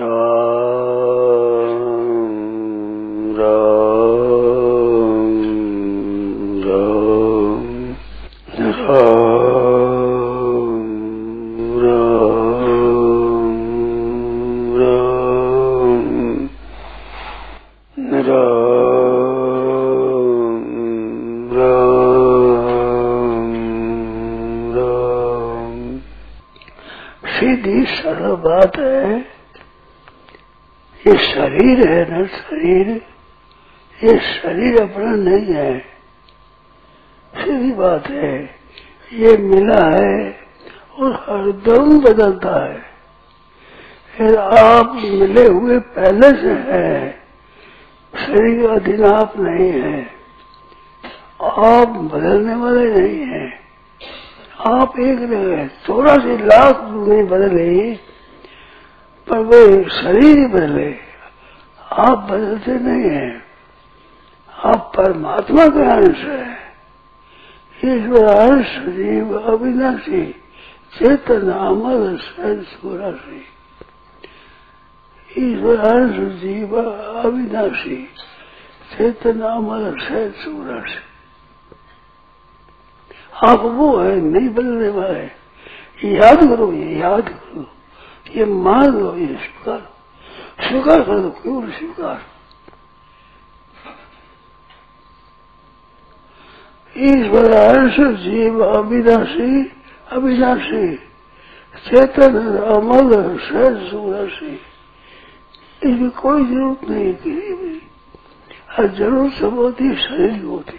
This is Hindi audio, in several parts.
सीधी शरीर है ना, शरीर। ये शरीर अपना नहीं है। सीधी बात है, ये मिला है और हरदम बदलता है। फिर आप मिले हुए पहले से है, शरीर का अधीन आप नहीं है। आप बदलने वाले नहीं है। आप एक रहे चौरासी लाख नहीं बदले, पर वे शरीर ही बदले। आप बदलते नहीं है। आप परमात्मा के अंश है। ईश्वर अंश जीव अविनाशी, चेतन अमर सहज ईश्वर अंश जीव अविनाशी, चेतन अमर सहज सुराशी आप वो है, नहीं बदलने वाले। याद करो, ये याद करो। ये मान लो, ये स्वीकार स्वीकार कर दो केवल स्वीकार ईश्वर हर्ष जीव अविनाशी अविनाशी चेतन अमल सहज सुराशी इसकी कोई ज़रूरत नहीं किसी भी ज़रूरत सब होती शरीर होती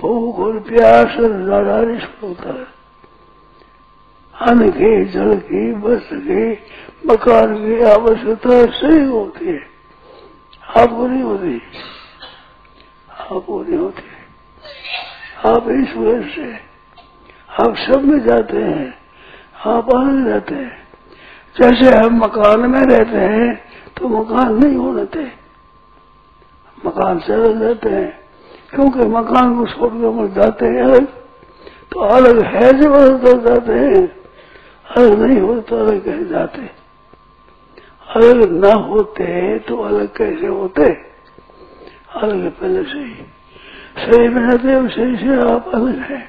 भूख और प्यास नारायण होता है अन्न के, जल की, वस्त्र की, मकान की आवश्यकता सही होती है। आपको नहीं होती। आपको नहीं होती। आप ईश्वर से, आप सब में जाते हैं, आप आनंद रहते हैं। जैसे हम मकान में रहते हैं तो मकान नहीं थे मकान से अलग रहते हैं, क्योंकि मकान को छोड़कर हम जाते हैं अलग तो अलग है जब जाते हैं। अलग नहीं हो तो अलग कह जाते। अलग न होते तो अलग कैसे होते? अलग पहले से ही। शरीर में रहते हैं शरीर से आप अलग है।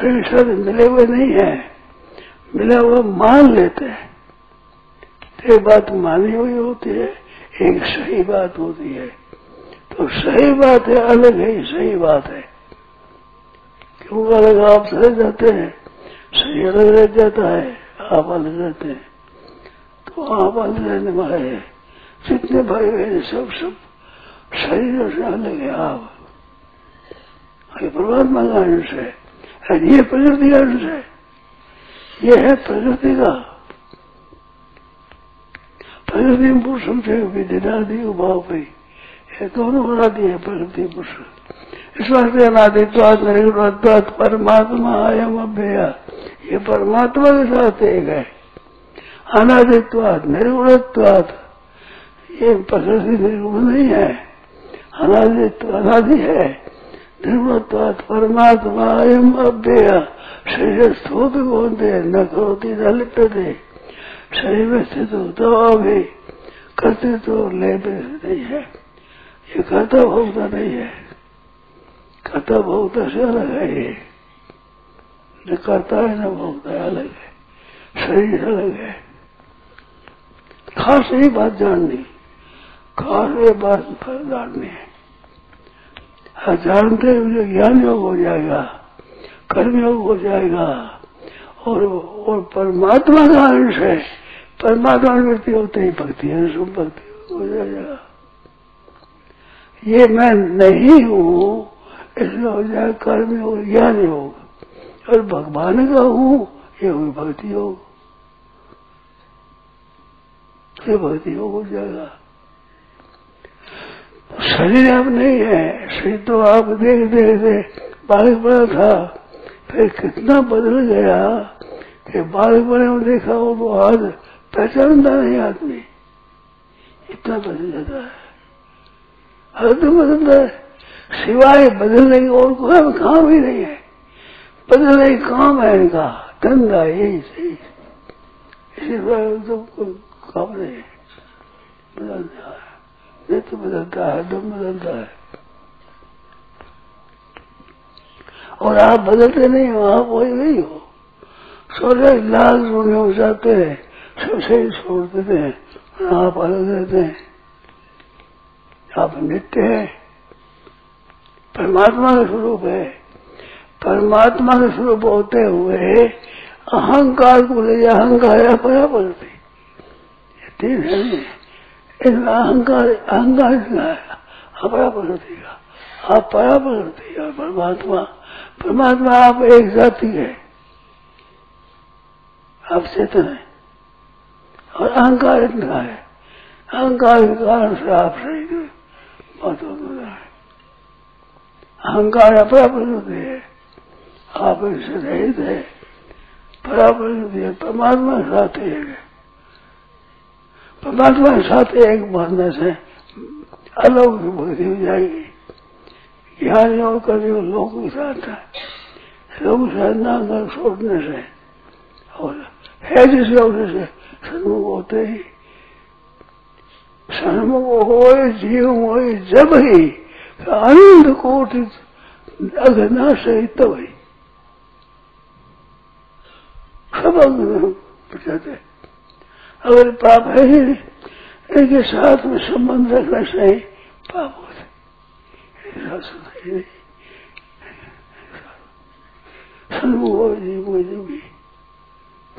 शरीर से मिले हुए नहीं है। मिला हुआ मान लेते हैं। एक बात मानी हुई होती है, एक सही बात होती है। तो सही बात है, अलग है, सही बात है। क्यों अलग आप रह जाते हैं? सही अलग रह जाता है, आप अलग रहते हैं। तो आप अलग रहने वाले हैं। जितने भाई बहन सब सब शरीर से अलग है आप। ये परमात्मा का अंश है। और ये प्रकृति का अंश है। ये है प्रकृति का। प्रकृति में पुरुष समझे विधिनादि उभाव पे ये दोनों बना दिए प्रकृति पुरुष। निर्गुणत्वाद परमात्मा आयम अभ्यया ये परमात्मा के साथ एक है अनादित्वाद निर्गुणत्वाद ये प्रकृति निर्गुण नहीं है, अनादित्व अनादि है निर्गुणत्वाद परमात्मा अयम अभ्यय शरीर स्थूत बोलते न करोती, न लिपते शरीर में स्थित होता भी करते तो ले नहीं है। ये कर्ता भोगता नहीं है। कर्ता भोगता से अलग है। ये न करता है, न है अलग है। शरीर अलग है। खास यही बात जाननी खास ये बात जाननी है हाँ जानते मुझे, ज्ञान योग हो जाएगा, कर्म योग हो जाएगा। और और परमात्मा का अंश है। परमात्मा वृत्ति होते ही भक्ति अंश भक्ति हो जाएगा। ये मैं नहीं हूँ इसलिए हो जाए कर्म योग ज्ञान योग और भगवान का हूँ, ये हुई भक्ति योग ये भक्ति हो जाएगा शरीर अब नहीं है, शरीर तो आप देख देख देख, बालक बड़ा था। फिर कितना बदल गया कि बालक बने में देखा हो तो आज पहचानता नहीं आदमी। इतना बदल जाता है। हर तो बदलता है। सिवाय बदलने की और कोई काम ही नहीं है। बदलने का काम है इनका। धंधा यही सही इसी तो काम नहीं बदलने आया नित्य बदलता है दम बदलता है। और आप बदलते नहीं हो, आप वही नहीं हो। सोलह लाख हो जाते हैं सब सही छोड़ देते हैं, आप अलग रहते हैं। आप नित्य है। परमात्मा का स्वरूप है। परमात्मा के स्वरूप होते हुए अहंकार को ले अहंकार बराबर थे तीन है। इसमें अहंकार अहंकार अपरापर देगा आप परापर देगा परमात्मा। परमात्मा आप एक जाति है। आप चेतन है। और अहंकार इतना है। अहंकार के कारण से आप सही हो। है अहंकार अपराप्रति है। आप इससे रहित है पराप्रति है, परमात्मा साथ एक है। परमात्मा साथ एक मानने से अलौकिक भक्ति हो जाएगी। ज्ञान योग का जो लोग के साथ है, लोग साधना कर छोड़ने से। और है जिस होने से सन्मुख होते ही, सन्मुख हो, जीव हो, जब ही आनंद कोटि अगना सही तब ही सब बचाते अगर पाप है ही इनके साथ में संबंध रखना सही पाप होते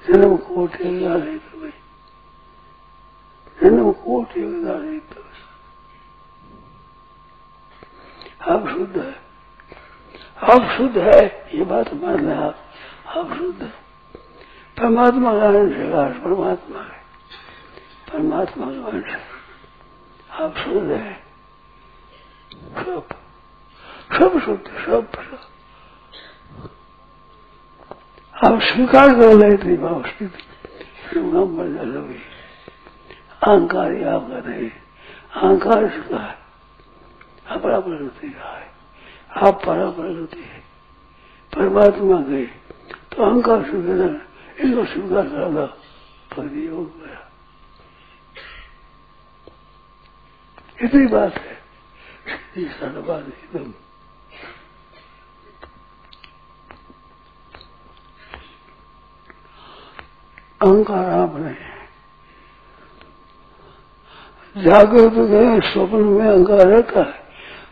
जन्म कोटि जन्म कोटि आप शुद्ध है। आप शुद्ध है, ये बात मान रहे आप। आप शुद्ध है। परमात्मा का अंश है परमात्मा है। परमात्मा का अंश आप शुद्ध है। सब सब शुद्ध, सब आप स्वीकार कर लेते भाव स्थिति बदल अहंकार ही आपका नहीं। अहंकार इसका है अपरा प्रकृति का है। आप परा प्रकृति है। परमात्मा गए तो अहंकार स्वीकार इनको स्वीकार करना हो। गया इतनी बात है। बात एकदम। अहंकार आप नहीं जागृत गए स्वप्न में अहंकार रहता है।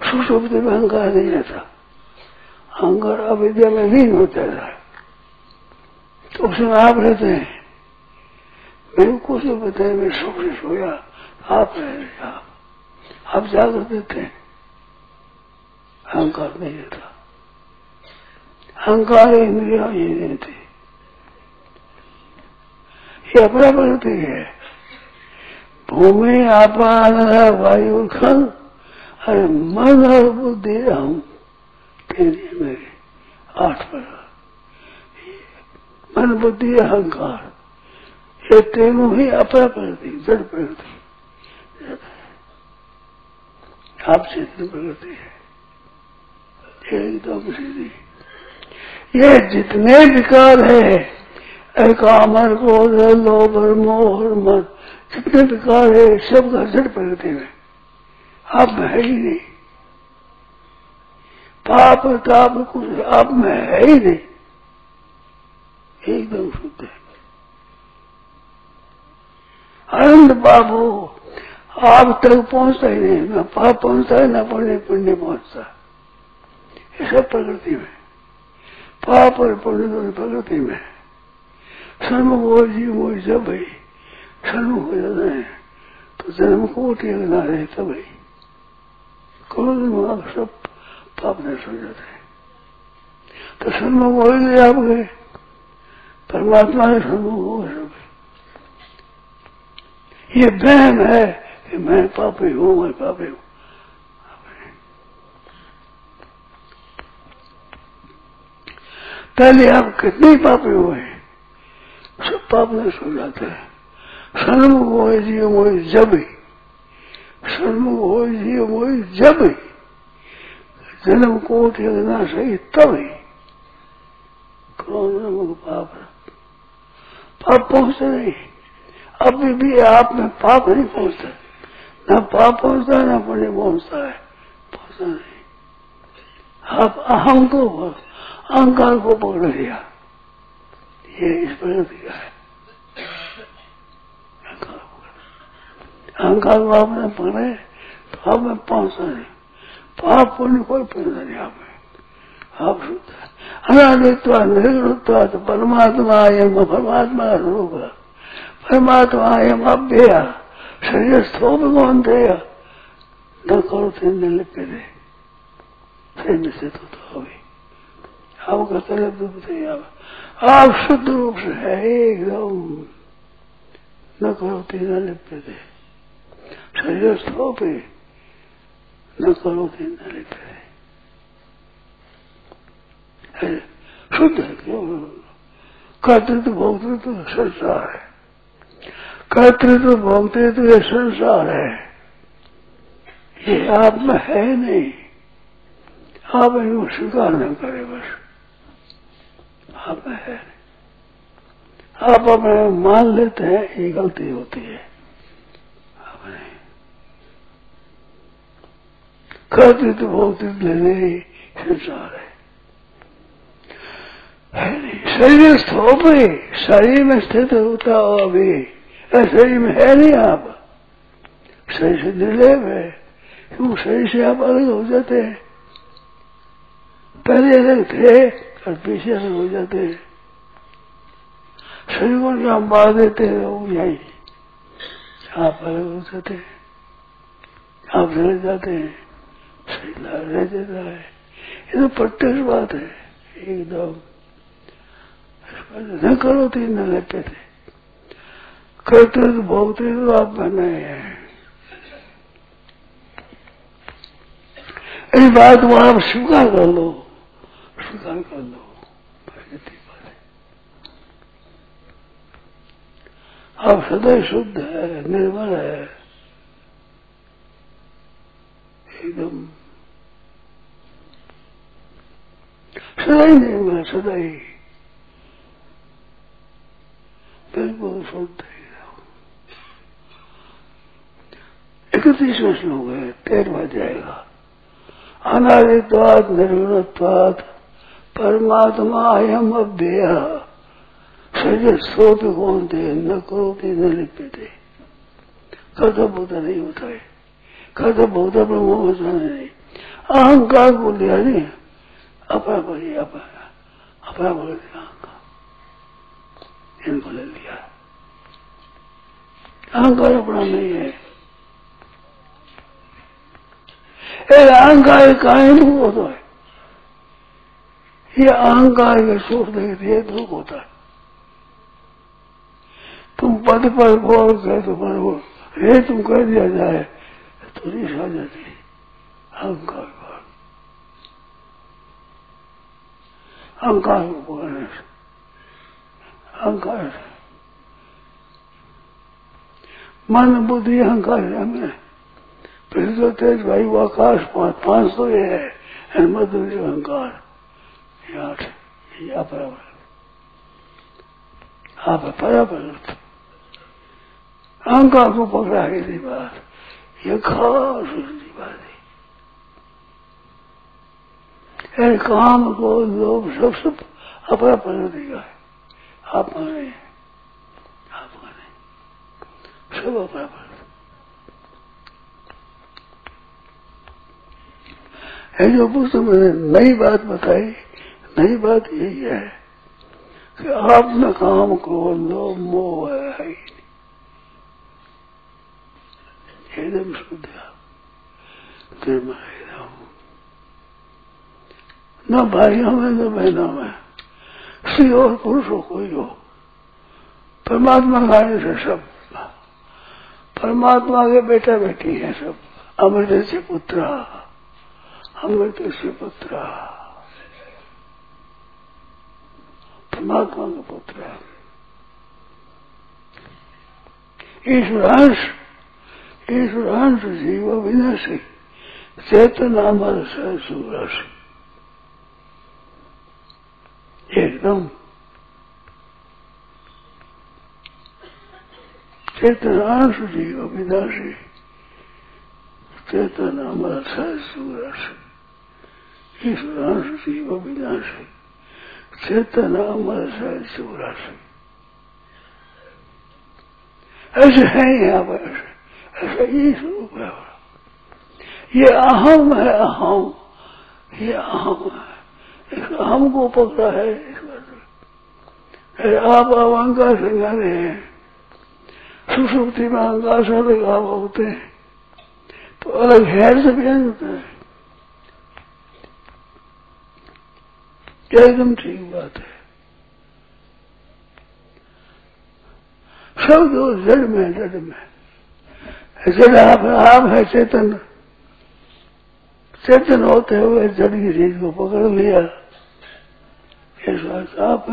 सुषुप्त में अहंकार नहीं रहता। अहंकार अविद्या में नहीं होता था। तो उसमें आप रहते हैं। मैंने कुछ नहीं बताया मैं सुख से सोया, आप रह रहे आप। आप जागृत देते हैं। अहंकार नहीं रहता। अहंकार इंद्रिया ये नहीं थी ये अपना प्रकृति है। भूमि आपान वायु, खल अरे मन और बुद्धि हम तेरी मेरे आठ पर। मन बुद्धि अहंकार। ये तीनों ही अपरा प्रकृति जड़ प्रकृति आप चेतन प्रकृति है एकदम सीधी। ये जितने विकार है कामर क्रोध लोभ मोह मन। जितने विकार है, सब का जड़ प्रकृति में। में है ही नहीं। पाप ताप कुछ आप में है ही नहीं। एकदम शुद्ध है। आनंद बाबू, आप तक पहुँचता ही नहीं, ना पाप पहुँचता है, ना पुण्य पुण्य पहुँचता ये सब प्रकृति में। पाप और पुण्य दोनों प्रकृति में। सन्मुख हो, जीव हो जब भाई। सन्मुख हो जाता है तो जन्म कोटि अगला रहे तब भाई। क्रोध सब पाप नष्ट हो जाते हैं? तो सन्मुख हो गए आप गए परमात्मा के सन्मुख हो सब। ये बहम है कि मैं पापी हूँ, मैं पापी हूँ। पहले आप कितने पापी हुए सब पाप नष्ट हो। जाते हैं सन्मुख हो जीव जब ही सन्मुख हो जीव मोह जब ही। जन्म कोट यजना सही, तब ही। क्रोध नमक पाप पाप पहुँचते नहीं। अभी भी आप में पाप नहीं पहुँचता। न पाप पहुँचता, ना पुण्य पहुँचता है। पहुँचता नहीं। आप अहम को, अहंकार को पकड़ लिया। ये इस प्रगति का है। अहंकार को आपने पकड़े तो आप में पहुँचता नहीं पाप पुण्य कोई पैदा नहीं आप में आप अनादित्व परमात्मा एम परमात्मा का रूप परमात्मा एम अभ्य शरीर स्थो भगवान थे न करो थे न लिपे दे सैन्य से तो, तो अभी आपका आप आप शुद्ध रूप से है एकदम। न करो थे न लिपे दे शरीर स्थो पे न करो थे न दे शुद्ध है क्यों कर्तृत्व भोक्तृत्व संसार है कर्तृत्व भोक्तृत्व ये संसार है ये आप में है नहीं आप इनको स्वीकार नहीं करें बस आप में है नहीं आप अपने मान लेते हैं ये गलती होती है अपने कर्तृत्व भोक्तृत्व लेने ही संसार है। शरीर स्थोप ही, शरीर में स्थित होता हो अभी शरीर में है नहीं आप। शरीर से निर्लेप है क्यों शरीर से आप अलग हो जाते हैं। पहले अलग थे और पीछे अलग हो जाते हैं। शरीर को हम मार देते हैं, वो यही। आप अलग हो जाते हैं। आप रह जाते हैं। शरीर रह जाता है ये तो प्रत्यक्ष बात है एकदम न करो तीन न लेते थे करते तो भोगते तो आप बने हैं इस बात को आप स्वीकार कर लो स्वीकार कर लो आप सदैव शुद्ध है निर्मल है एकदम सदैव निर्मल सदैव बिल्कुल शुद्ध इकतीसवें श्लोक है तेरहवा जाएगा अनादित्वाद निर्गुणत्वाद परमात्मा अयम शरीर सोप कौन थे न करोते न लिपते कथा बोधा नहीं होता है कथा बोधा ब्रह्म होता नहीं अहंकार को लिया नहीं। अपना बड़ी अपना अपना बड़े अहंकार इनको ले लिया अहंकार अपना नहीं है अहंकार दुख होता है ये अहंकार के सुख देखते दुख होता है तुम पद पर बोल कह तो पर बोल हे तुम कह दिया जाए तो आ जाती अहंकार पर अहंकार से अहंकार। से मन, बुद्धि, अहंकार है हमें। पृथ्वी तो तेज वायु, आकाश, पाँच पाँच तो ये है। मध्य अहंकार। आठ या बराबर आप बराबर अहंकार को पकड़ा है बात। ये खास बात। है काम को लोग सब सब अपना प्रगति का है। आप माने आप माने सब अपना है जो पुस्तक मैंने नई बात बताई, नई बात यही है कि आप में काम को लोभ मोह है, ही नहीं। एकदम शुद्ध प्रेम एकदम न भाइयों में, न बहनों में। स्त्री और पुरुष हो कोई हो। परमात्मा गाने से सब। परमात्मा के बेटा बेटी है सब। अमृत से पुत्र। अमृत से पुत्र। परमात्मा का पुत्र ईश्वरांश ईश्वरांश जीव विनाशी। चेतन अमर से एकदम चेतन अंश जीव विनाशी चेतन अमर सूरस ईश्वर अंश जीव विनाशी चेतन अमर सूरस ऐसे है यहाँ पर ऐसा ये स्वरूप है ये अहम है अहम ये अहम है इस अहम को पकड़ा है आप अहंकार से जाने हैं। सुसुप्ति में अहंकार से अलग आप होते हैं। तो अलग हैर से भी होता है। एकदम ठीक बात है। सब जो जड़ में जड़ में जड़ आप आप है, चेतन। चेतन होते हुए जड़ की चीज़ को पकड़ लिया। ऐसा आप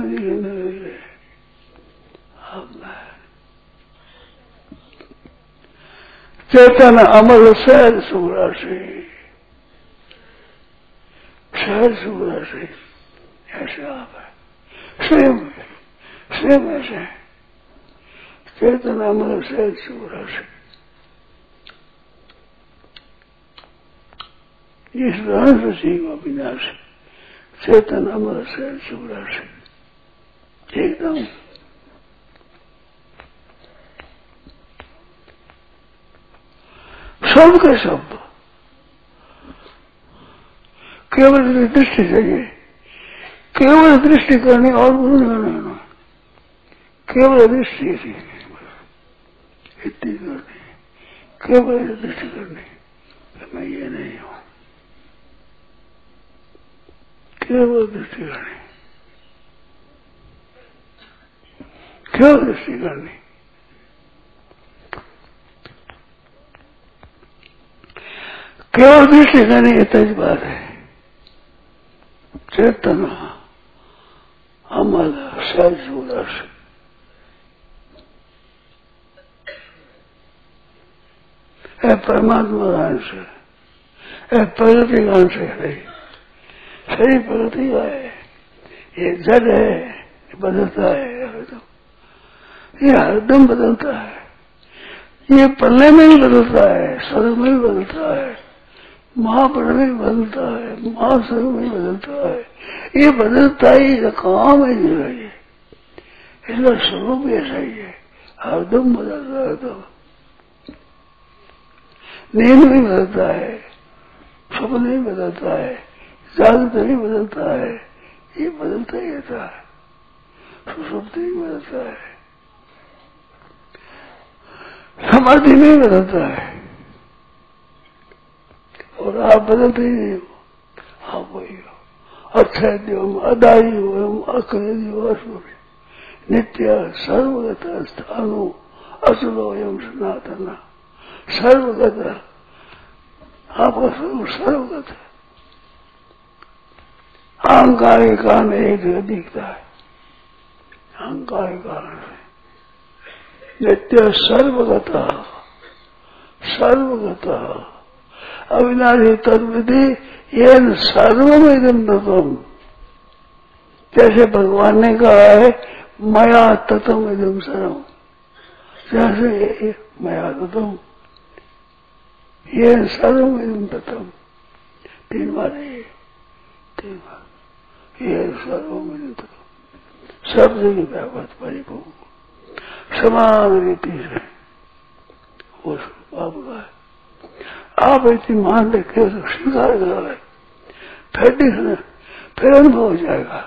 चेतन अमल सहज सुराशि सहज सुराशि ऐसे आप है। स्वयं स्वयं ऐसे चेतन अमल सहज सुराशि इस रहस्य सीमा विनाश चेतन अमर से शिवरा से। एकदम सब के सब। केवल दृष्टि चाहिए। केवल दृष्टि करनी और कुछ नहीं केवल दृष्टि इतनी करनी। केवल दृष्टि करनी। मैं ये नहीं हूँ। केवल दृष्टि करनी केवल दृष्टि करनी केवल दृष्टि करनी तेज बात है चेतन अमल उदर्श है परमात्मा का अंश है प्रगति का अंश है शरीर प्रगति है। ये जड़ है बदलता है हरदम ये हरदम बदलता है। ये पल्ले में भी बदलता है, स्वर्ग में भी बदलता है महापर्ण में बदलता है, महास्वर्ग में बदलता है। ये बदलता ही काम है जीवन ये इसका स्वरूप ऐसा ही है हरदम बदलता है हरदम नींद भी बदलता है सपने भी बदलता है। जागृत भी बदलता है, ये बदलता ही रहता है, सुसुप्ति भी बदलता है, समाधि नहीं बदलता है। और आप बदलते ही नहीं हो, आप वही हो, अक्षय हो अदायी हो अक्रेदी हो असूर्य नित्य, सर्वगत स्थानो असुलो एवं सनातन। सर्वगत, आपका सर्वगत है। अहंकार के कारण एक दिखता है। अहंकार के कारण नित्य सर्वगत सर्वगत। अविनाशी तत्विधि ये सर्वमिदम तत्व जैसे भगवान ने कहा है, मया तत्व इदम सर्व जैसे मया तत्व ये सर्वमिदम तत्व तीन बार तीन बार। ये सर्वमिदम तत्व सब जगह व्यापक परिभूम समान रीति से वो आपका है आप इतनी मान लेके उसको स्वीकार करा रहे फिर देखना, फिर अनुभव हो जाएगा।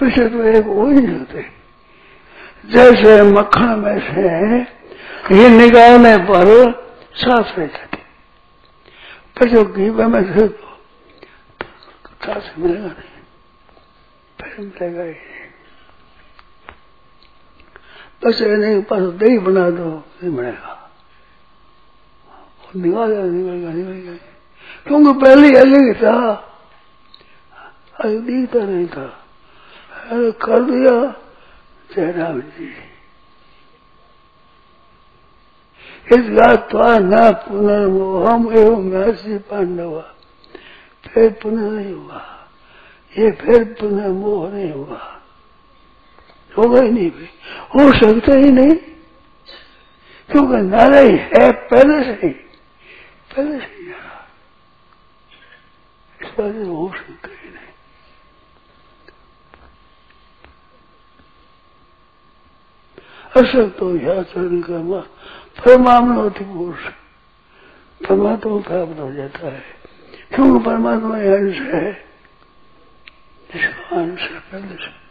पीछे तो एक वो ही होते। जैसे मक्खन में से ये निकालने पर साफ़ रह जाते फिर जो घी में से साफ़ मिलेगा नहीं फिर मिलेगा ही बस नहीं पास दही बना दो नहीं बनेगा निकाल निकलेगा निकलेगा क्योंकि पहले अलग था अरे दिखता नहीं था अरे कर दिया जयराम जी इस गात्वा न पुनर्मोहम एवं महर्षि पांडवा फिर पुनः नहीं हुआ। ये फिर पुनर्मोह नहीं हुआ। होगा ही नहीं भाई हो सकता ही नहीं। क्योंकि नारा ही है पहले से ही। पहले से ही नारा इस बात हो सकता ही नहीं। हो आचरण कर्म परमात्मा होती पुरुष परमात्मा प्राप्त हो जाता है। क्योंकि परमात्मा अंश है। इसका अंश है पहले से।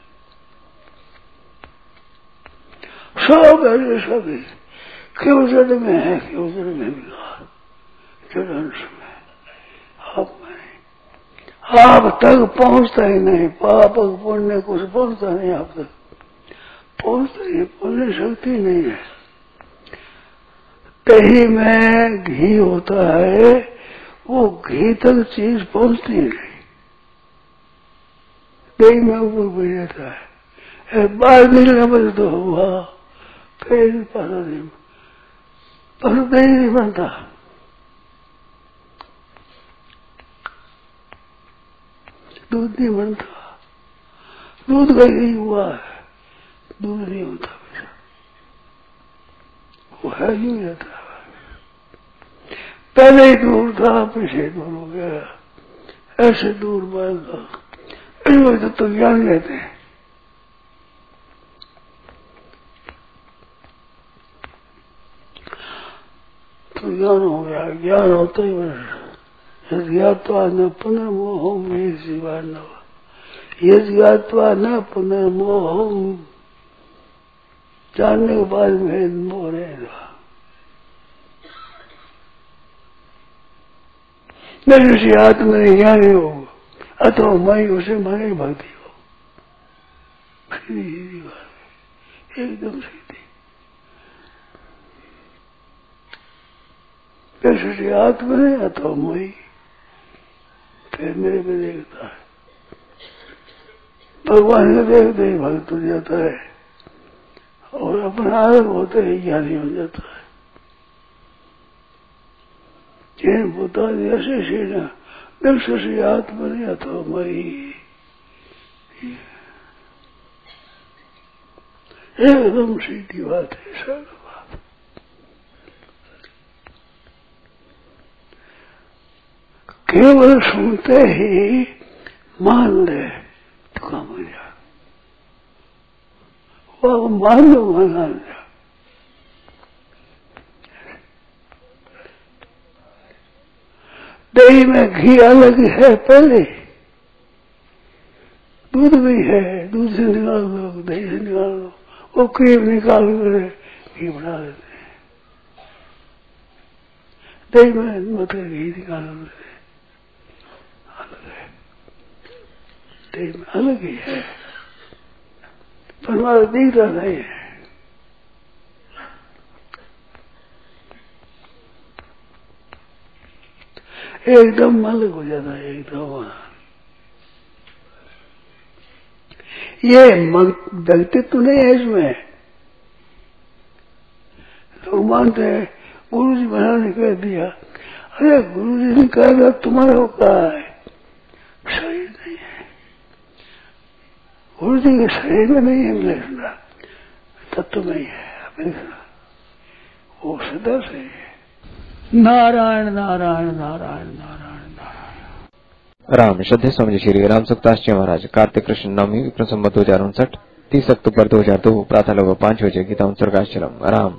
सब ऐसे सभी क्यों जड़ में है, क्यों जड़ में विकार जड़ अंश में आप में आप तक पहुँचता ही नहीं। पाप पुण्य कुछ पहुँचता नहीं आप तक। पहुँचता ही पुण्य शक्ति नहीं है। दही में घी होता है वो घी तक चीज़ पहुँचती नहीं। दही में ऊपर बढ़ जाता है बाहर निकलने पर तो हुआ। फिर पता नहीं, पर नहीं बनता। दूध नहीं बनता। दूध का यही हुआ है। दूध नहीं होता। वो है यूँ रहता। है पहले ही दूर था पीछे दूर हो गया। ऐसे दूर बात तो, तो ज्ञान लेते हैं तो ज्ञान हो गया ज्ञान होता ही बस ज्ञातवा न पुनः मोह में शिवा न यद ज्ञातवा न पुनः मोह जानने के बाद में मोह रहेगा आत्मा ने ज्ञानी हो। अथवा मैं उसे माने भक्ति हो। एकदम सीधी कैसे आत्मा ने अथवा मैं फिर मेरे को देखता है। भगवान को देखते ही भक्त हो जाता है और अपना अलग होते ही ज्ञानी हो जाता है। जिन भूता ऐसे सीना दक्ष से अथवा मई एकदम सीधी बात है सरल बात केवल सुनते ही मान ले तो काम हो जा वो मान लो मान जा दही में घी अलग है, पहले। दूध भी है, दूध से निकाल दो दही से निकाल दो वो क्रीम निकाल कर घी बना देते हैं। दही में मतलब घी निकाल देते अलग है। दही में अलग ही है। परमात्मा दिखता नहीं है। एकदम मालिक हो जाता है एकदम ये व्यक्तित्व नहीं है इसमें। लोग मानते हैं गुरु जी महाराज ने कह दिया, अरे गुरु जी ने कहा था तुम्हारा कहा है। शरीर नहीं है। गुरु जी के शरीर में नहीं है मिलेगा तत्व में ही है वो सदा से है। नारायण नारायण नारायण नारायण नारायण। राम श्रद्धे स्वामी श्री राम सुखदास जी महाराज। कार्तिक कृष्ण नवमी विक्रम संबत दो हज़ार उनसठ, तीस अक्टूबर दो हज़ार दो, प्रातः लगभग पाँच बजे गीता उत्सर्गाश्रम राम।